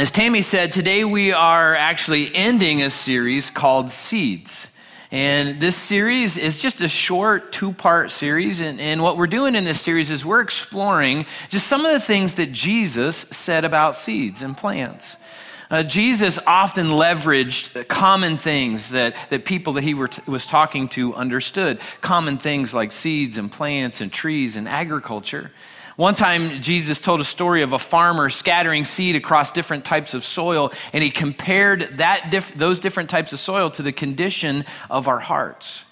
as Tammy said, today we are actually ending a series called Seeds. And this series is just a short two part series. And, and, what we're doing in this series is we're exploring just some of the things that Jesus said about seeds and plants. Uh, Jesus often leveraged common things that, that people that he t- was talking to understood, common things like seeds and plants and trees and agriculture. One time, Jesus told a story of a farmer scattering seed across different types of soil, and he compared that diff- those different types of soil to the condition of our hearts.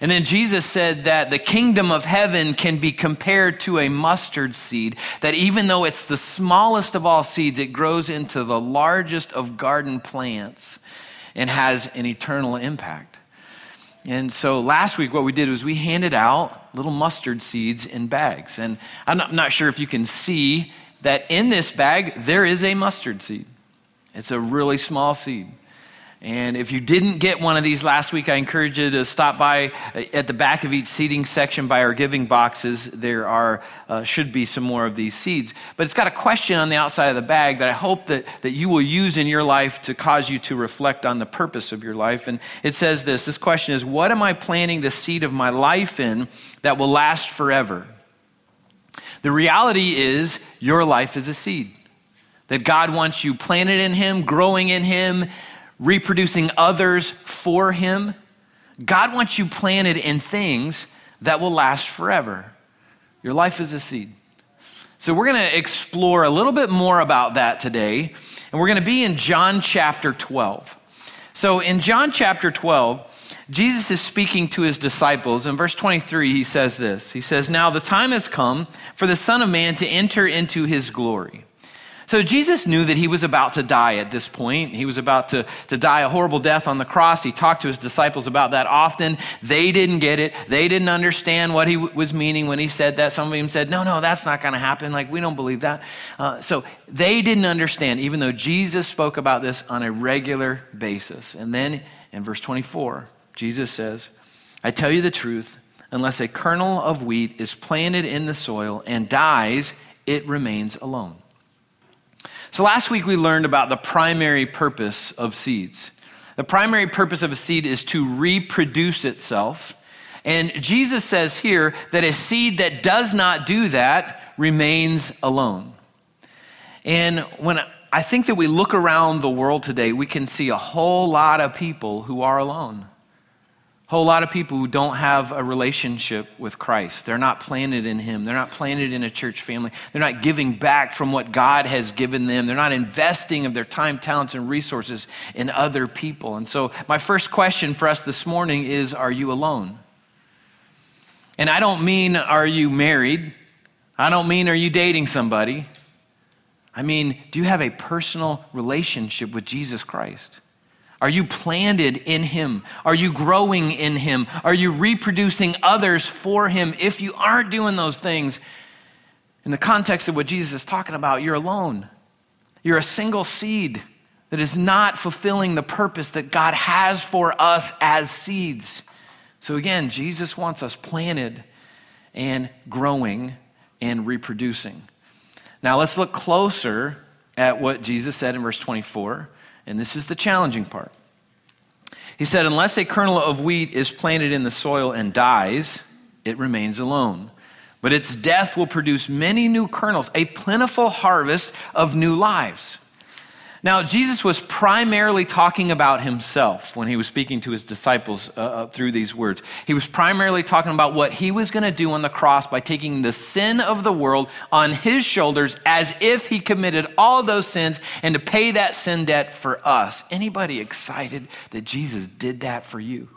And then Jesus said that the kingdom of heaven can be compared to a mustard seed, that even though it's the smallest of all seeds, it grows into the largest of garden plants and has an eternal impact. And so last week, what we did was we handed out little mustard seeds in bags. And I'm not, I'm not, sure if you can see that in this bag, there is a mustard seed. It's a really small seed. And if you didn't get one of these last week, I encourage you to stop by at the back of each seating section by our giving boxes. There are, uh, should be some more of these seeds. But it's got a question on the outside of the bag that I hope that, that you will use in your life to cause you to reflect on the purpose of your life. And it says this this question is, What am I planting the seed of my life in that will last forever? The reality is, your life is a seed. That God wants you planted in Him, growing in Him, reproducing others for Him. God wants you planted in things that will last forever. Your life is a seed. So, we're going to explore a little bit more about that today, and we're going to be in John chapter 12. So, in John chapter 12, Jesus is speaking to his disciples. In verse 23, he says this He says, Now the time has come for the Son of Man to enter into his glory. So Jesus knew that he was about to die at this point. He was about to, to die a horrible death on the cross. He talked to his disciples about that often. They didn't get it. They didn't understand what he w- was meaning when he said that. Some of them said, No, no, that's not going to happen. Like, we don't believe that. Uh, so they didn't understand, even though Jesus spoke about this on a regular basis. And then in verse 24, Jesus says, I tell you the truth, unless a kernel of wheat is planted in the soil and dies, it remains alone. So last week we learned about the primary purpose of seeds. The primary purpose of a seed is to reproduce itself. And Jesus says here that a seed that does not do that remains alone. And when I think that we look around the world today, we can see a whole lot of people who are alone whole lot of people who don't have a relationship with Christ. They're not planted in Him. They're not planted in a church family. They're not giving back from what God has given them. They're not investing of their time, talents, and resources in other people. And so, my first question for us this morning is Are you alone? And I don't mean, Are you married? I don't mean, Are you dating somebody? I mean, do you have a personal relationship with Jesus Christ? Are you planted in Him? Are you growing in Him? Are you reproducing others for Him? If you aren't doing those things, in the context of what Jesus is talking about, you're alone. You're a single seed that is not fulfilling the purpose that God has for us as seeds. So again, Jesus wants us planted and growing and reproducing. Now let's look closer at what Jesus said in verse 24. And this is the challenging part. He said, Unless a kernel of wheat is planted in the soil and dies, it remains alone. But its death will produce many new kernels, a plentiful harvest of new lives. Now, Jesus was primarily talking about himself when he was speaking to his disciples uh, uh through these words. He was primarily talking about what he was going to do on the cross by taking the sin of the world on his shoulders as if he committed all those sins and to pay that sin debt for us. Anybody excited that Jesus did that for you?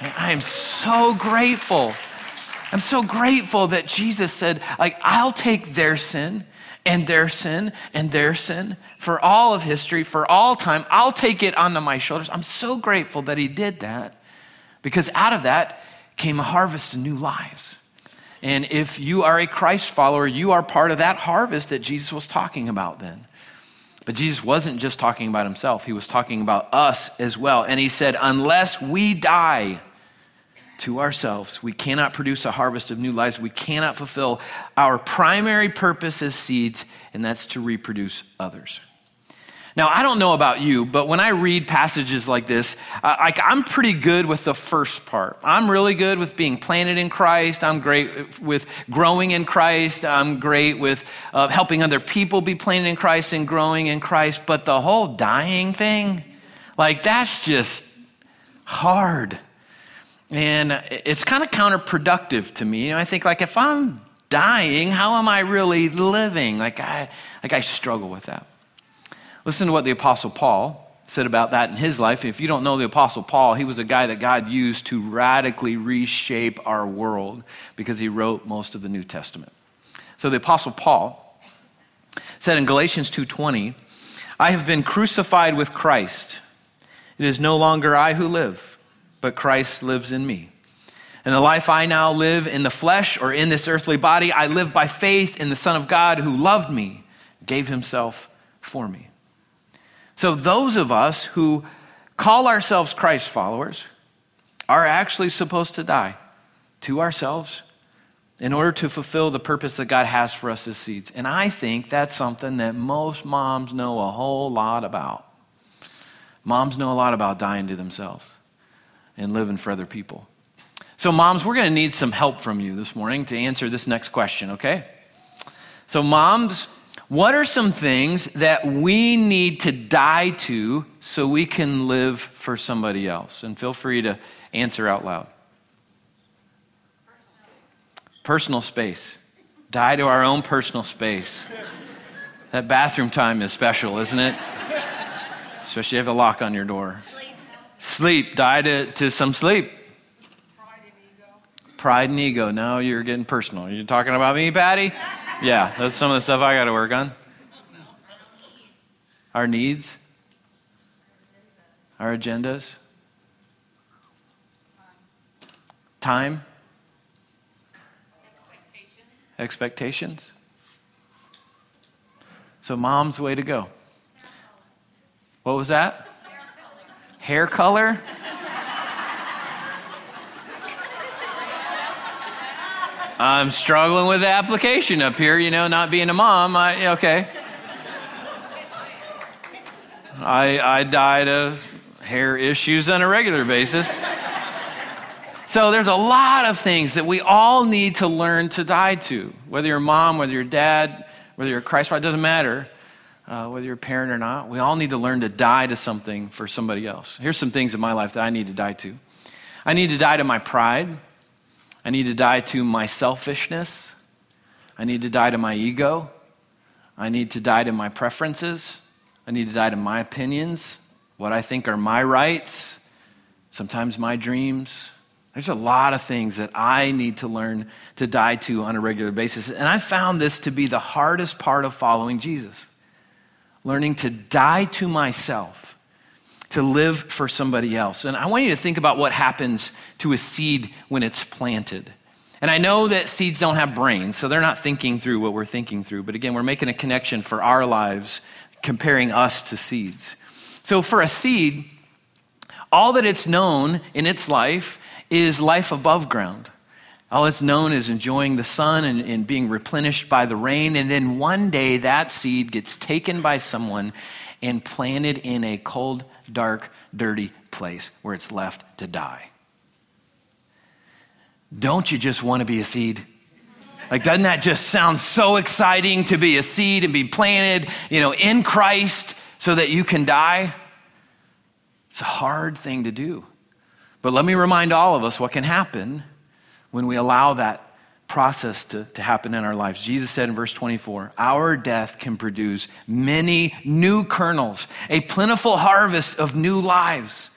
I am so grateful. I'm so grateful that Jesus said, like, I'll take their sin and their sin and their sin for all of history, for all time. I'll take it onto my shoulders. I'm so grateful that he did that because out of that came a harvest of new lives. And if you are a Christ follower, you are part of that harvest that Jesus was talking about then. But Jesus wasn't just talking about himself, he was talking about us as well. And he said, Unless we die, to ourselves. We cannot produce a harvest of new lives. We cannot fulfill our primary purpose as seeds, and that's to reproduce others. Now, I don't know about you, but when I read passages like this, like I'm pretty good with the first part. I'm really good with being planted in Christ. I'm great with growing in Christ. I'm great with uh, helping other people be planted in Christ and growing in Christ. But the whole dying thing, like that's just hard. And it's kind of counterproductive to me. You know, I think like if I'm dying, how am I really living? Like I, like I struggle with that. Listen to what the Apostle Paul said about that in his life. If you don't know the Apostle Paul, he was a guy that God used to radically reshape our world because he wrote most of the New Testament. So the Apostle Paul said in Galatians 2:20, "I have been crucified with Christ. It is no longer I who live, but Christ lives in me." And the life I now live in the flesh or in this earthly body, I live by faith in the Son of God who loved me, gave himself for me. So, those of us who call ourselves Christ followers are actually supposed to die to ourselves in order to fulfill the purpose that God has for us as seeds. And I think that's something that most moms know a whole lot about. Moms know a lot about dying to themselves and living for other people. So, moms, we're going to need some help from you this morning to answer this next question, okay? So, moms, what are some things that we need to die to so we can live for somebody else? And feel free to answer out loud. Personal space. Die to our own personal space. That bathroom time is special, isn't it? Especially if you have a lock on your door. Sleep. Sleep. Die to, to some sleep. Pride and ego. Pride and ego. Now you're getting personal. You're you talking about me, Patty? Yeah, that's some of the stuff I got to work on. Our needs, our agendas, time, expectations. So, mom's way to go. What was that? Hair color? I'm struggling with the application up here, you know, not being a mom. I, okay. I, I died of hair issues on a regular basis. So there's a lot of things that we all need to learn to die to. Whether you're a mom, whether you're a dad, whether you're a Christ it doesn't matter. Uh, whether you're a parent or not, we all need to learn to die to something for somebody else. Here's some things in my life that I need to die to. I need to die to my pride. I need to die to my selfishness. I need to die to my ego. I need to die to my preferences. I need to die to my opinions, what I think are my rights, sometimes my dreams. There's a lot of things that I need to learn to die to on a regular basis. And I found this to be the hardest part of following Jesus learning to die to myself to live for somebody else. And I want you to think about what happens to a seed when it's planted. And I know that seeds don't have brains, so they're not thinking through what we're thinking through. But again, we're making a connection for our lives, comparing us to seeds. So for a seed, all that it's known in its life is life above ground. All it's known is enjoying the sun and, and, being replenished by the rain. And then one day that seed gets taken by someone and planted in a cold, dark, dirty place where it's left to die. Don't you just want to be a seed? Like, doesn't that just sound so exciting to be a seed and be planted, you know, in Christ so that you can die? It's a hard thing to do. But let me remind all of us what can happen when we allow that process to, to happen in our lives. Jesus said in verse 24, Our death can produce many new kernels, a plentiful harvest of new lives.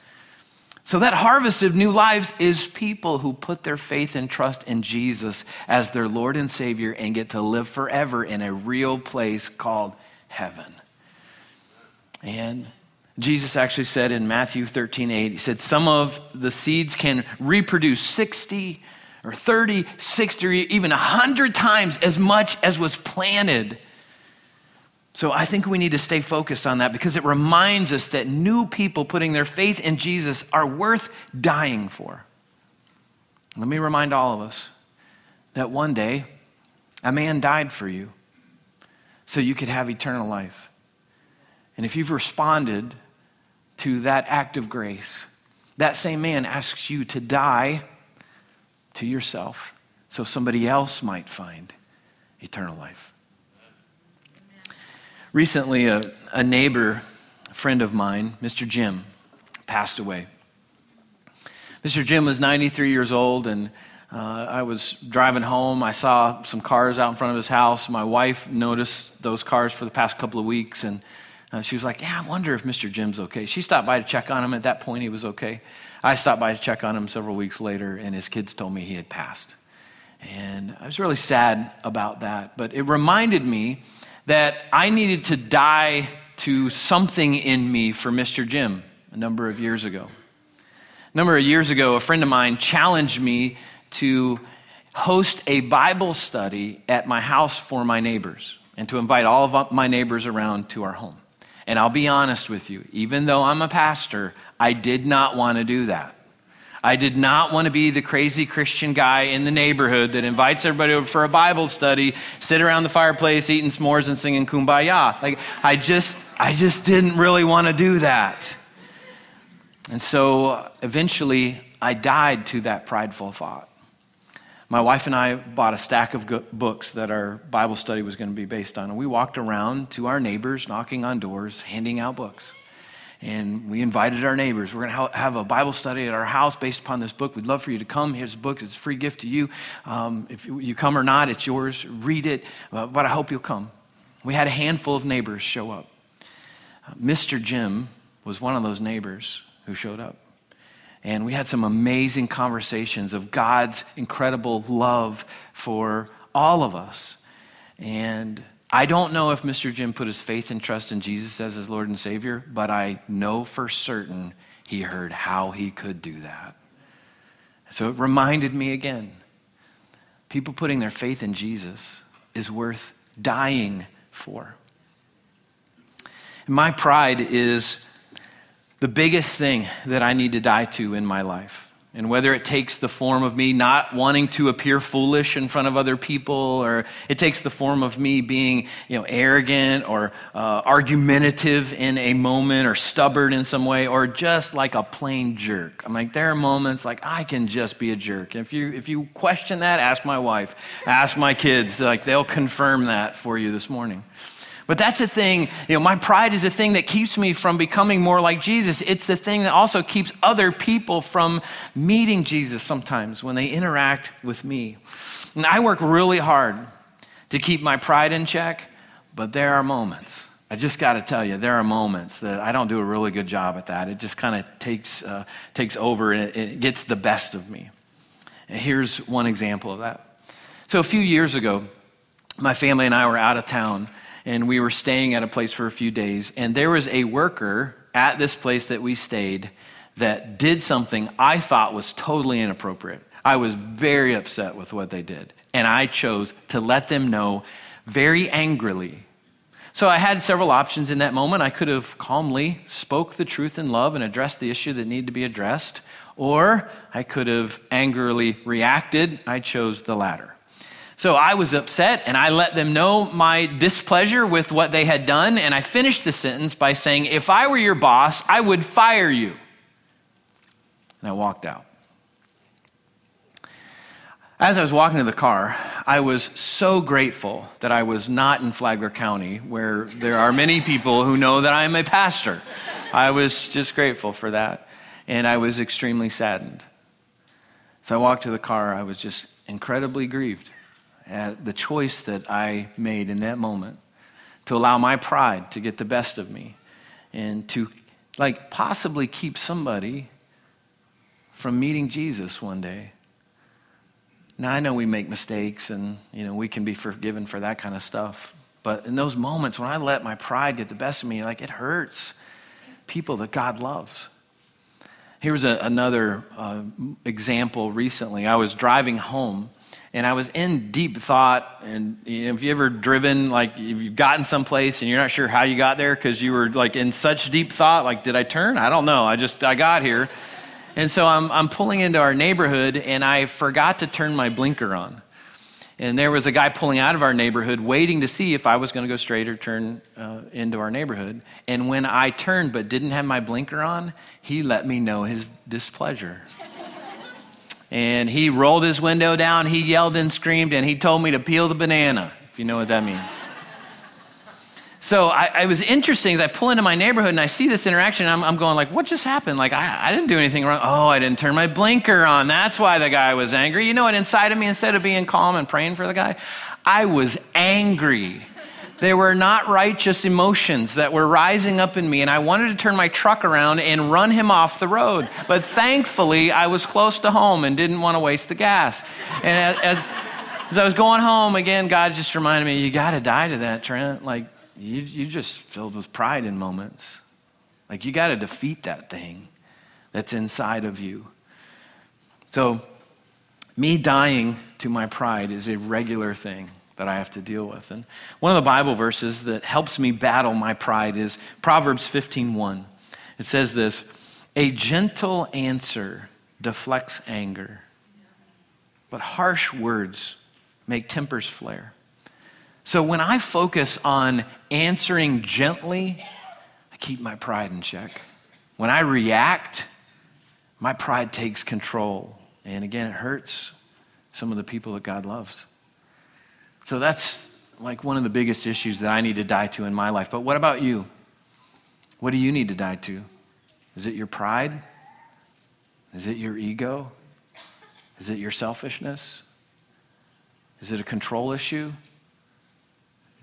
So, that harvest of new lives is people who put their faith and trust in Jesus as their Lord and Savior and get to live forever in a real place called heaven. And Jesus actually said in Matthew 13, 8, He said, Some of the seeds can reproduce 60 or 30, 60, or even 100 times as much as was planted. So I think we need to stay focused on that because it reminds us that new people putting their faith in Jesus are worth dying for. Let me remind all of us that one day a man died for you so you could have eternal life. And if you've responded to that act of grace, that same man asks you to die to yourself so somebody else might find eternal life. Recently, a, a neighbor, friend of mine, Mr. Jim, passed away. Mr. Jim was 93 years old, and uh, I was driving home. I saw some cars out in front of his house. My wife noticed those cars for the past couple of weeks, and uh, she was like, Yeah, I wonder if Mr. Jim's okay. She stopped by to check on him. At that point, he was okay. I stopped by to check on him several weeks later, and his kids told me he had passed. And I was really sad about that. But it reminded me that I needed to die to something in me for Mr. Jim a number of years ago. A number of years ago, a friend of mine challenged me to host a Bible study at my house for my neighbors and to invite all of my neighbors around to our home. And I'll be honest with you, even though I'm a pastor, I did not want to do that. I did not want to be the crazy Christian guy in the neighborhood that invites everybody over for a Bible study, sit around the fireplace eating s'mores and singing kumbaya. Like I just I just didn't really want to do that. And so eventually I died to that prideful thought. My wife and I bought a stack of books that our Bible study was going to be based on. And we walked around to our neighbors, knocking on doors, handing out books. And we invited our neighbors. We're going to have a Bible study at our house based upon this book. We'd love for you to come. Here's a book. It's a free gift to you. Um, if you come or not, it's yours. Read it. Uh, but I hope you'll come. We had a handful of neighbors show up. Uh, Mr. Jim was one of those neighbors who showed up. And we had some amazing conversations of God's incredible love for all of us. And I don't know if Mr. Jim put his faith and trust in Jesus as his Lord and Savior, but I know for certain he heard how he could do that. So it reminded me again people putting their faith in Jesus is worth dying for. My pride is the biggest thing that I need to die to in my life. And whether it takes the form of me not wanting to appear foolish in front of other people, or it takes the form of me being you know, arrogant or uh, argumentative in a moment, or stubborn in some way, or just like a plain jerk. I'm like, there are moments like I can just be a jerk. And if you, if you question that, ask my wife, ask my kids. Like, they'll confirm that for you this morning. But that's the thing, you know, my pride is a thing that keeps me from becoming more like Jesus. It's the thing that also keeps other people from meeting Jesus sometimes when they interact with me. And I work really hard to keep my pride in check, but there are moments. I just got to tell you, there are moments that I don't do a really good job at that. It just kind of takes, uh, takes over and it, it gets the best of me. And here's one example of that. So, a few years ago, my family and I were out of town and we were staying at a place for a few days. And there was a worker at this place that we stayed that did something I thought was totally inappropriate. I was very upset with what they did. And I chose to let them know very angrily. So I had several options in that moment. I could have calmly spoke the truth in love and addressed the issue that needed to be addressed, or I could have angrily reacted. I chose the latter. So I was upset and I let them know my displeasure with what they had done. And I finished the sentence by saying, If I were your boss, I would fire you. And I walked out. As I was walking to the car, I was so grateful that I was not in Flagler County, where there are many people who know that I am a pastor. I was just grateful for that. And I was extremely saddened. As I walked to the car, I was just incredibly grieved at the choice that I made in that moment to allow my pride to get the best of me and to like possibly keep somebody from meeting Jesus one day. Now I know we make mistakes and you know we can be forgiven for that kind of stuff. But in those moments when I let my pride get the best of me, like it hurts people that God loves. Here's a, another uh, example recently. I was driving home and I was in deep thought. And you know, have you ever driven, like, if you've gotten someplace and you're not sure how you got there because you were like in such deep thought, like, did I turn? I don't know. I just, I got here. And so I'm, I'm pulling into our neighborhood and I forgot to turn my blinker on. And there was a guy pulling out of our neighborhood waiting to see if I was going to go straight or turn uh, into our neighborhood. And when I turned but didn't have my blinker on, he let me know his displeasure. And he rolled his window down, he yelled and screamed, and he told me to peel the banana, if you know what that means. So I, I, was interesting as I pull into my neighborhood and I see this interaction. I'm, I'm, going like, what just happened? Like I, I, didn't do anything wrong. Oh, I didn't turn my blinker on. That's why the guy was angry. You know what? Inside of me, instead of being calm and praying for the guy, I was angry. They were not righteous emotions that were rising up in me, and I wanted to turn my truck around and run him off the road. But thankfully, I was close to home and didn't want to waste the gas. And as, as I was going home, again, God just reminded me, you got to die to that, Trent. Like, you, you're just filled with pride in moments. Like you got to defeat that thing that's inside of you. So, me dying to my pride is a regular thing that I have to deal with. And one of the Bible verses that helps me battle my pride is Proverbs 15:1. It says this, "A gentle answer deflects anger, but harsh words make tempers flare." So when I focus on answering gently, I keep my pride in check. When I react, my pride takes control. And again, it hurts some of the people that God loves. So that's like one of the biggest issues that I need to die to in my life. But what about you? What do you need to die to? Is it your pride? Is it your ego? Is it your selfishness? Is it a control issue?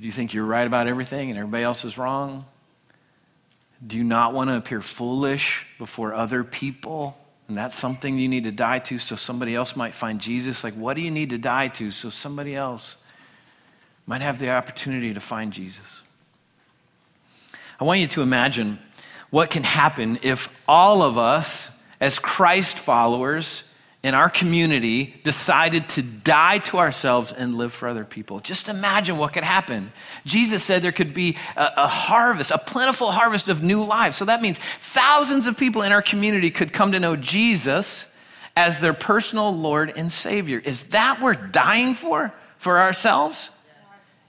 Do you think you're right about everything and everybody else is wrong? Do you not want to appear foolish before other people? And that's something you need to die to so somebody else might find Jesus. Like, what do you need to die to so somebody else might have the opportunity to find Jesus? I want you to imagine what can happen if all of us, as Christ followers, in our community decided to die to ourselves and live for other people. Just imagine what could happen. Jesus said there could be a, a, harvest, a plentiful harvest of new lives. So that means thousands of people in our community could come to know Jesus as their personal Lord and Savior. Is that worth dying for? For ourselves?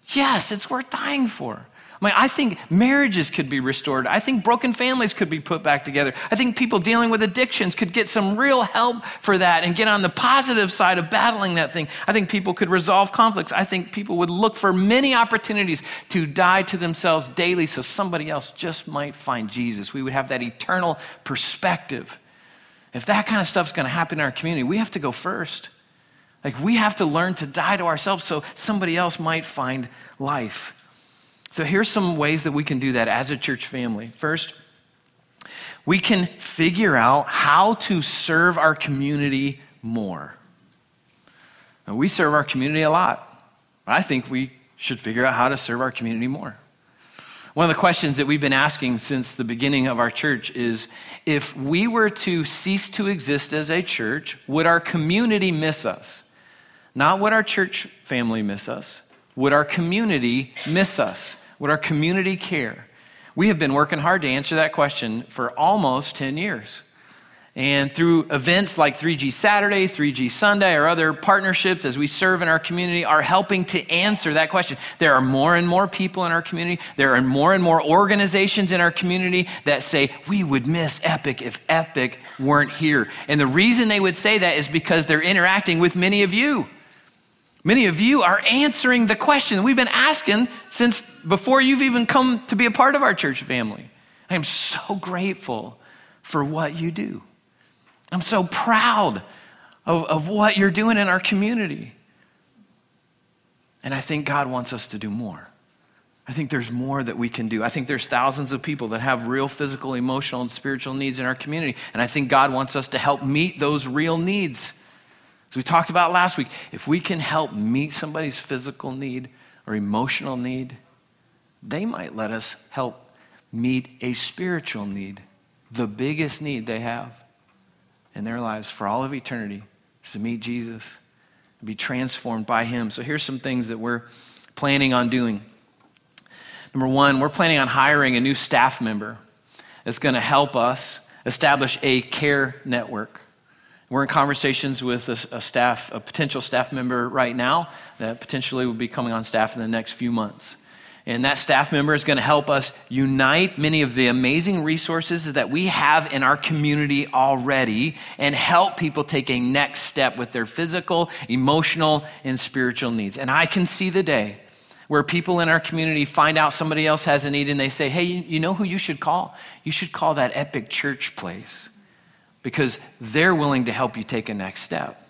Yes, it's worth dying for. I mean, I think marriages could be restored. I think broken families could be put back together. I think people dealing with addictions could get some real help for that and get on the positive side of battling that thing. I think people could resolve conflicts. I think people would look for many opportunities to die to themselves daily so somebody else just might find Jesus. We would have that eternal perspective. If that kind of stuff's going to happen in our community, we have to go first. Like, we have to learn to die to ourselves so somebody else might find life. So here's some ways that we can do that as a church family. First, we can figure out how to serve our community more. We serve our community a lot. I think we should figure out how to serve our community more. One of the questions that we've been asking since the beginning of our church is if we were to cease to exist as a church, would our community miss us? Not would our church family miss us, would our community miss us? Would our community care? We have been working hard to answer that question for almost 10 years. And through events like 3G Saturday, 3G Sunday, or other partnerships as we serve in our community, are helping to answer that question. There are more and more people in our community. There are more and more organizations in our community that say, we would miss Epic if Epic weren't here. And the reason they would say that is because they're interacting with many of you. Many of you are answering the question we've been asking since before you've even come to be a part of our church family. I am so grateful for what you do. I'm so proud of, of what you're doing in our community. And I think God wants us to do more. I think there's more that we can do. I think there's thousands of people that have real physical, emotional, and spiritual needs in our community. And I think God wants us to help meet those real needs. As we talked about last week, if we can help meet somebody's physical need or emotional need, they might let us help meet a spiritual need, the biggest need they have in their lives for all of eternity is to meet Jesus and be transformed by him. So here's some things that we're planning on doing. Number one, we're planning on hiring a new staff member that's going to help us establish a care network. We're in conversations with a, a, staff, a potential staff member right now that potentially will be coming on staff in the next few months. And that staff member is going to help us unite many of the amazing resources that we have in our community already and help people take a next step with their physical, emotional, and spiritual needs. And I can see the day where people in our community find out somebody else has a need and they say, hey, you know who you should call? You should call that Epic Church place because they're willing to help you take a next step.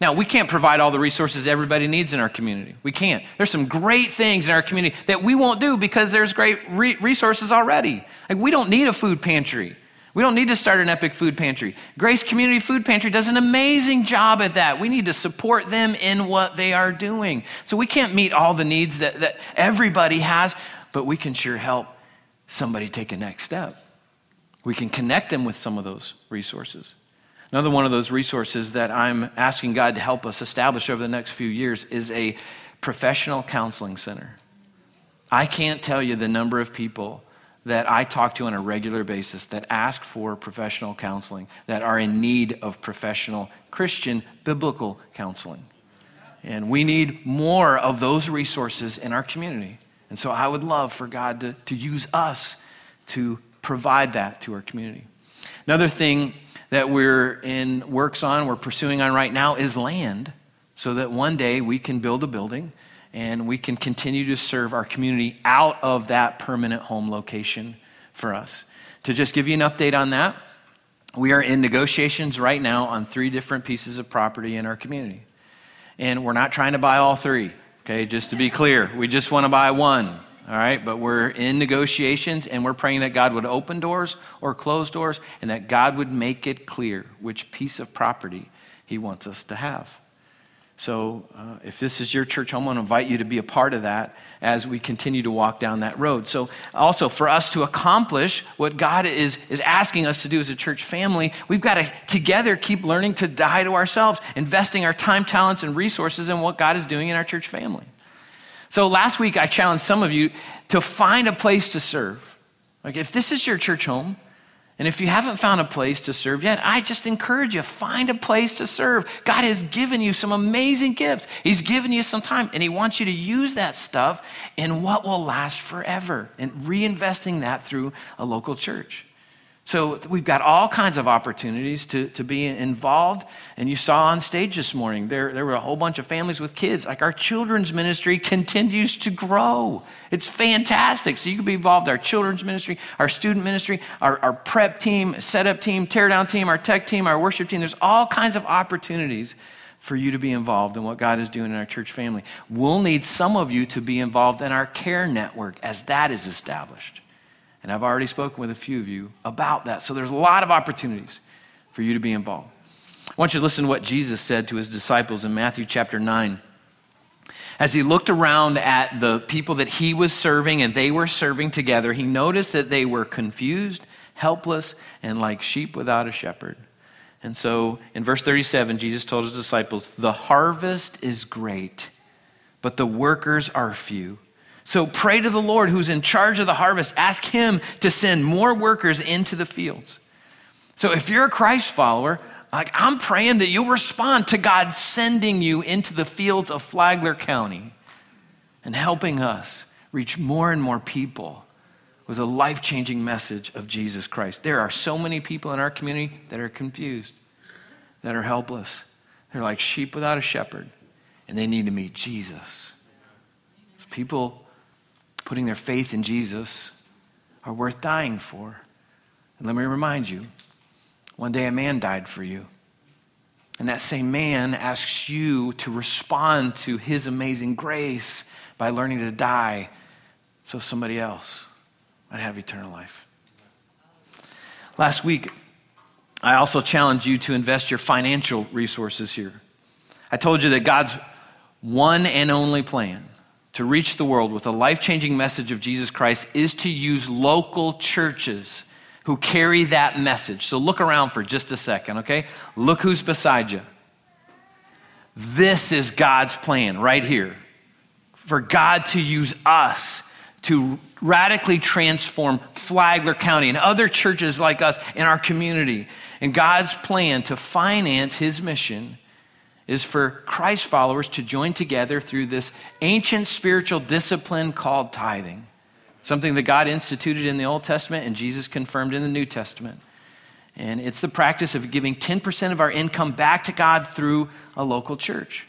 Now, we can't provide all the resources everybody needs in our community. We can't. There's some great things in our community that we won't do because there's great re- resources already. Like, we don't need a food pantry. We don't need to start an epic food pantry. Grace Community Food Pantry does an amazing job at that. We need to support them in what they are doing. So we can't meet all the needs that, that everybody has, but we can sure help somebody take a next step. We can connect them with some of those resources. Another one of those resources that I'm asking God to help us establish over the next few years is a professional counseling center. I can't tell you the number of people that I talk to on a regular basis that ask for professional counseling, that are in need of professional Christian biblical counseling. And we need more of those resources in our community. And so I would love for God to, to use us to provide that to our community. Another thing that we're in works on, we're pursuing on right now is land so that one day we can build a building and we can continue to serve our community out of that permanent home location for us. To just give you an update on that, we are in negotiations right now on three different pieces of property in our community. And we're not trying to buy all three, okay, just to be clear. We just want to buy one all right? But we're in negotiations and we're praying that God would open doors or close doors and that God would make it clear which piece of property He wants us to have. So, uh, if this is your church home, I want to invite you to be a part of that as we continue to walk down that road. So, also for us to accomplish what God is, is asking us to do as a church family, we've got to together keep learning to die to ourselves, investing our time, talents, and resources in what God is doing in our church family. So last week, I challenged some of you to find a place to serve. Like, if this is your church home, and if you haven't found a place to serve yet, I just encourage you find a place to serve. God has given you some amazing gifts. He's given you some time, and He wants you to use that stuff in what will last forever and reinvesting that through a local church. So we've got all kinds of opportunities to, to be involved. And you saw on stage this morning, there, there were a whole bunch of families with kids. Like our children's ministry continues to grow. It's fantastic. So you can be involved our children's ministry, our student ministry, our, our prep team, setup team, teardown team, our tech team, our worship team. There's all kinds of opportunities for you to be involved in what God is doing in our church family. We'll need some of you to be involved in our care network as that is established. And I've already spoken with a few of you about that. So there's a lot of opportunities for you to be involved. I want you to listen to what Jesus said to his disciples in Matthew chapter 9. As he looked around at the people that he was serving and they were serving together, he noticed that they were confused, helpless, and like sheep without a shepherd. And so in verse 37, Jesus told his disciples, The harvest is great, but the workers are few. So pray to the Lord who's in charge of the harvest. Ask him to send more workers into the fields. So if you're a Christ follower, like I'm praying that you'll respond to God sending you into the fields of Flagler County and helping us reach more and more people with a life changing message of Jesus Christ. There are so many people in our community that are confused, that are helpless. They're like sheep without a shepherd, and they need to meet Jesus. People putting their faith in Jesus are worth dying for. And let me remind you one day a man died for you. And that same man asks you to respond to his amazing grace by learning to die so somebody else might have eternal life. Last week, I also challenged you to invest your financial resources here. I told you that God's one and only plan to reach the world with a life changing message of Jesus Christ is to use local churches who carry that message. So look around for just a second, okay? Look who's beside you. This is God's plan right here for God to use us to radically transform Flagler County and other churches like us in our community. And God's plan to finance his mission is for Christ followers to join together through this ancient spiritual discipline called tithing, something that God instituted in the Old Testament and Jesus confirmed in the New Testament. And it's the practice of giving 10% of our income back to God through a local church.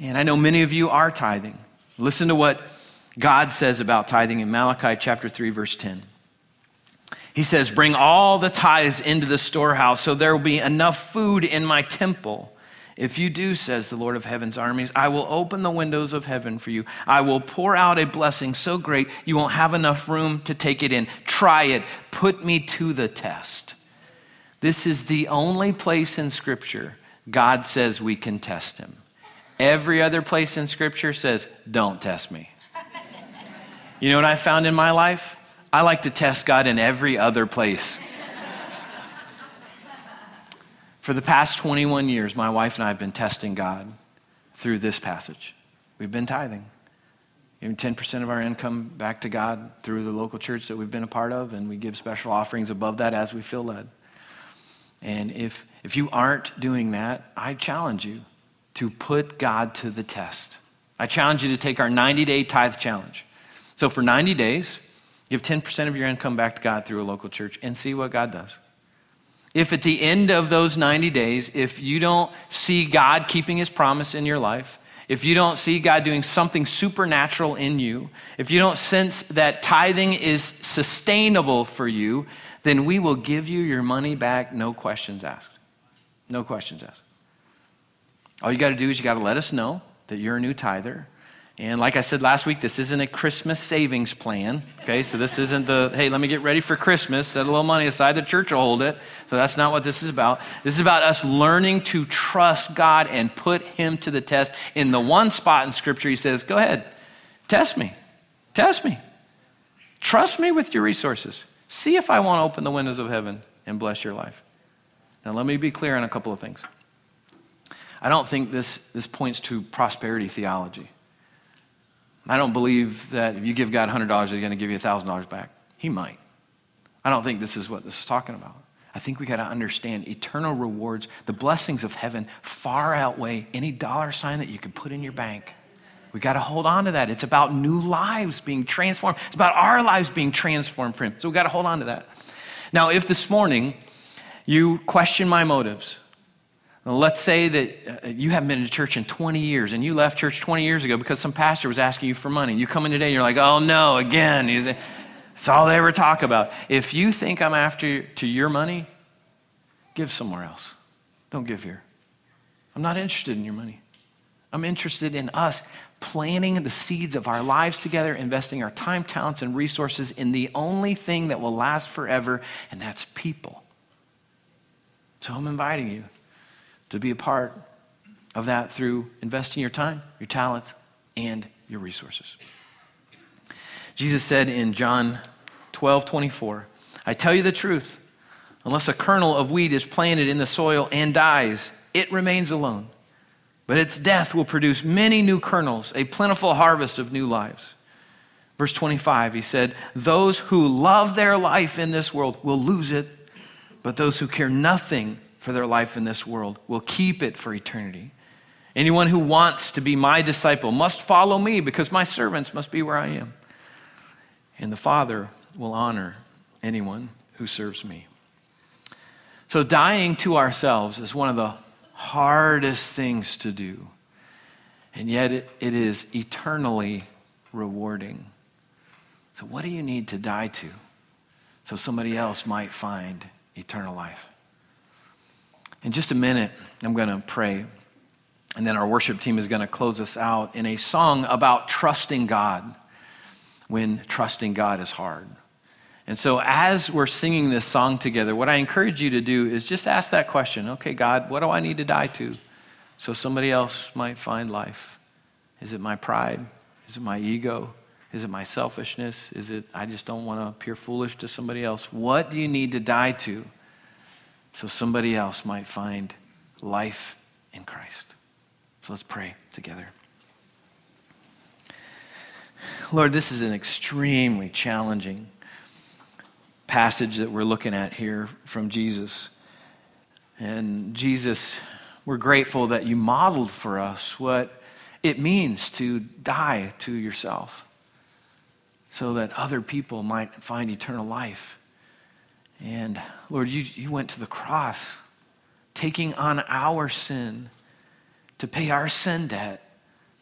And I know many of you are tithing. Listen to what God says about tithing in Malachi chapter 3, verse 10. He says, Bring all the tithes into the storehouse so there will be enough food in my temple. If you do, says the Lord of heaven's armies, I will open the windows of heaven for you. I will pour out a blessing so great you won't have enough room to take it in. Try it. Put me to the test. This is the only place in Scripture God says we can test him. Every other place in Scripture says, Don't test me. You know what I found in my life? I like to test God in every other place. For the past 21 years, my wife and I have been testing God through this passage. We've been tithing, giving 10% of our income back to God through the local church that we've been a part of, and we give special offerings above that as we feel led. And if, if you aren't doing that, I challenge you to put God to the test. I challenge you to take our 90 day tithe challenge. So for 90 days, give 10% of your income back to God through a local church and see what God does. If at the end of those 90 days, if you don't see God keeping his promise in your life, if you don't see God doing something supernatural in you, if you don't sense that tithing is sustainable for you, then we will give you your money back, no questions asked. No questions asked. All you got to do is you got to let us know that you're a new tither. And like I said last week, this isn't a Christmas savings plan. Okay, so this isn't the, hey, let me get ready for Christmas, set a little money aside, the church will hold it. So that's not what this is about. This is about us learning to trust God and put Him to the test. In the one spot in Scripture, He says, go ahead, test me, test me. Trust me with your resources. See if I want to open the windows of heaven and bless your life. Now, let me be clear on a couple of things. I don't think this, this points to prosperity theology. I don't believe that if you give God $100, he's going to give you $1,000 back. He might. I don't think this is what this is talking about. I think we got to understand eternal rewards, the blessings of heaven far outweigh any dollar sign that you could put in your bank. We got to hold on to that. It's about new lives being transformed. It's about our lives being transformed for Him. So we got to hold on to that. Now, if this morning you question my motives, let's say that uh, you haven't been to church in 20 years and you left church 20 years ago because some pastor was asking you for money. You come in today and you're like, oh no, again. It's all they ever talk about. If you think I'm after to your money, give somewhere else. Don't give here. I'm not interested in your money. I'm interested in us planting the seeds of our lives together, investing our time, talents, and resources in the only thing that will last forever, and that's people. So I'm inviting you to be a part of that through investing your time, your talents, and your resources. Jesus said in John 12 24, I tell you the truth, unless a kernel of wheat is planted in the soil and dies, it remains alone. But its death will produce many new kernels, a plentiful harvest of new lives. Verse 25, he said, Those who love their life in this world will lose it, but those who care nothing for their life in this world will keep it for eternity. Anyone who wants to be my disciple must follow me because my servants must be where I am. And the Father will honor anyone who serves me. So, dying to ourselves is one of the hardest things to do, and yet it, it is eternally rewarding. So, what do you need to die to so somebody else might find eternal life? In just a minute, I'm going to pray. And then our worship team is going to close us out in a song about trusting God when trusting God is hard. And so, as we're singing this song together, what I encourage you to do is just ask that question okay, God, what do I need to die to so somebody else might find life? Is it my pride? Is it my ego? Is it my selfishness? Is it I just don't want to appear foolish to somebody else? What do you need to die to so somebody else might find life in Christ. So let's pray together. Lord, this is an extremely challenging passage that we're looking at here from Jesus. And Jesus, we're grateful that you modeled for us what it means to die to yourself so that other people might find eternal life. And Lord, you, you went to the cross, taking on our sin to pay our sin debt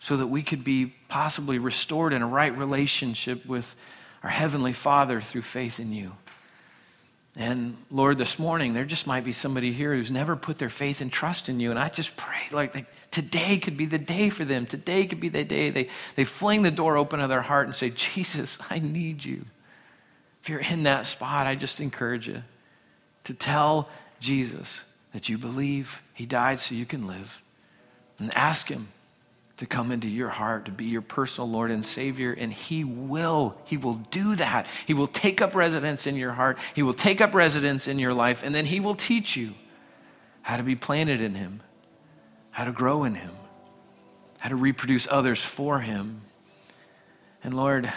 so that we could be possibly restored in a right relationship with our Heavenly Father through faith in you. And Lord, this morning, there just might be somebody here who's never put their faith and trust in you. And I just pray, like, today could be the day for them. Today could be the day they, they fling the door open of their heart and say, Jesus, I need you. If you're in that spot, I just encourage you to tell Jesus that you believe he died so you can live and ask him to come into your heart, to be your personal Lord and Savior. And He will. He will do that. He will take up residence in your heart. He will take up residence in your life. And then He will teach you how to be planted in Him, how to grow in Him, how to reproduce others for Him. And Lord,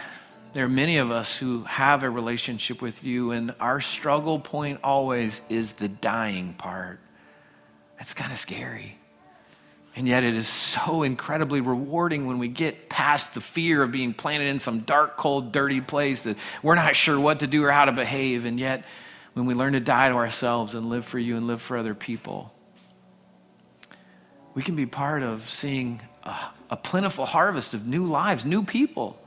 there are many of us who have a relationship with you, and our struggle point always is the dying part. That's kind of scary. And yet, it is so incredibly rewarding when we get past the fear of being planted in some dark, cold, dirty place that we're not sure what to do or how to behave. And yet, when we learn to die to ourselves and live for you and live for other people, we can be part of seeing a, a plentiful harvest of new lives, new people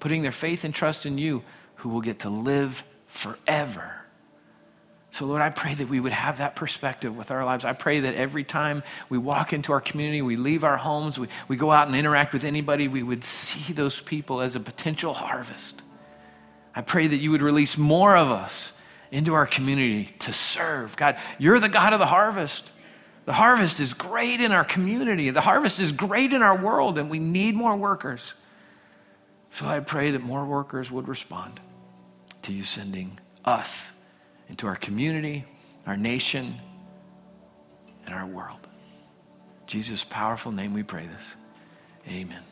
putting their faith and trust in you who will get to live forever so, Lord, I pray that we would have that perspective with our lives. I pray that every time we walk into our community, we leave our homes, we, we go out and interact with anybody, we would see those people as a potential harvest. I pray that you would release more of us into our community to serve. God, you're the God of the harvest. The harvest is great in our community, the harvest is great in our world, and we need more workers. So I pray that more workers would respond to you sending us into our community, our nation, and our world. Jesus' powerful name we pray this. Amen.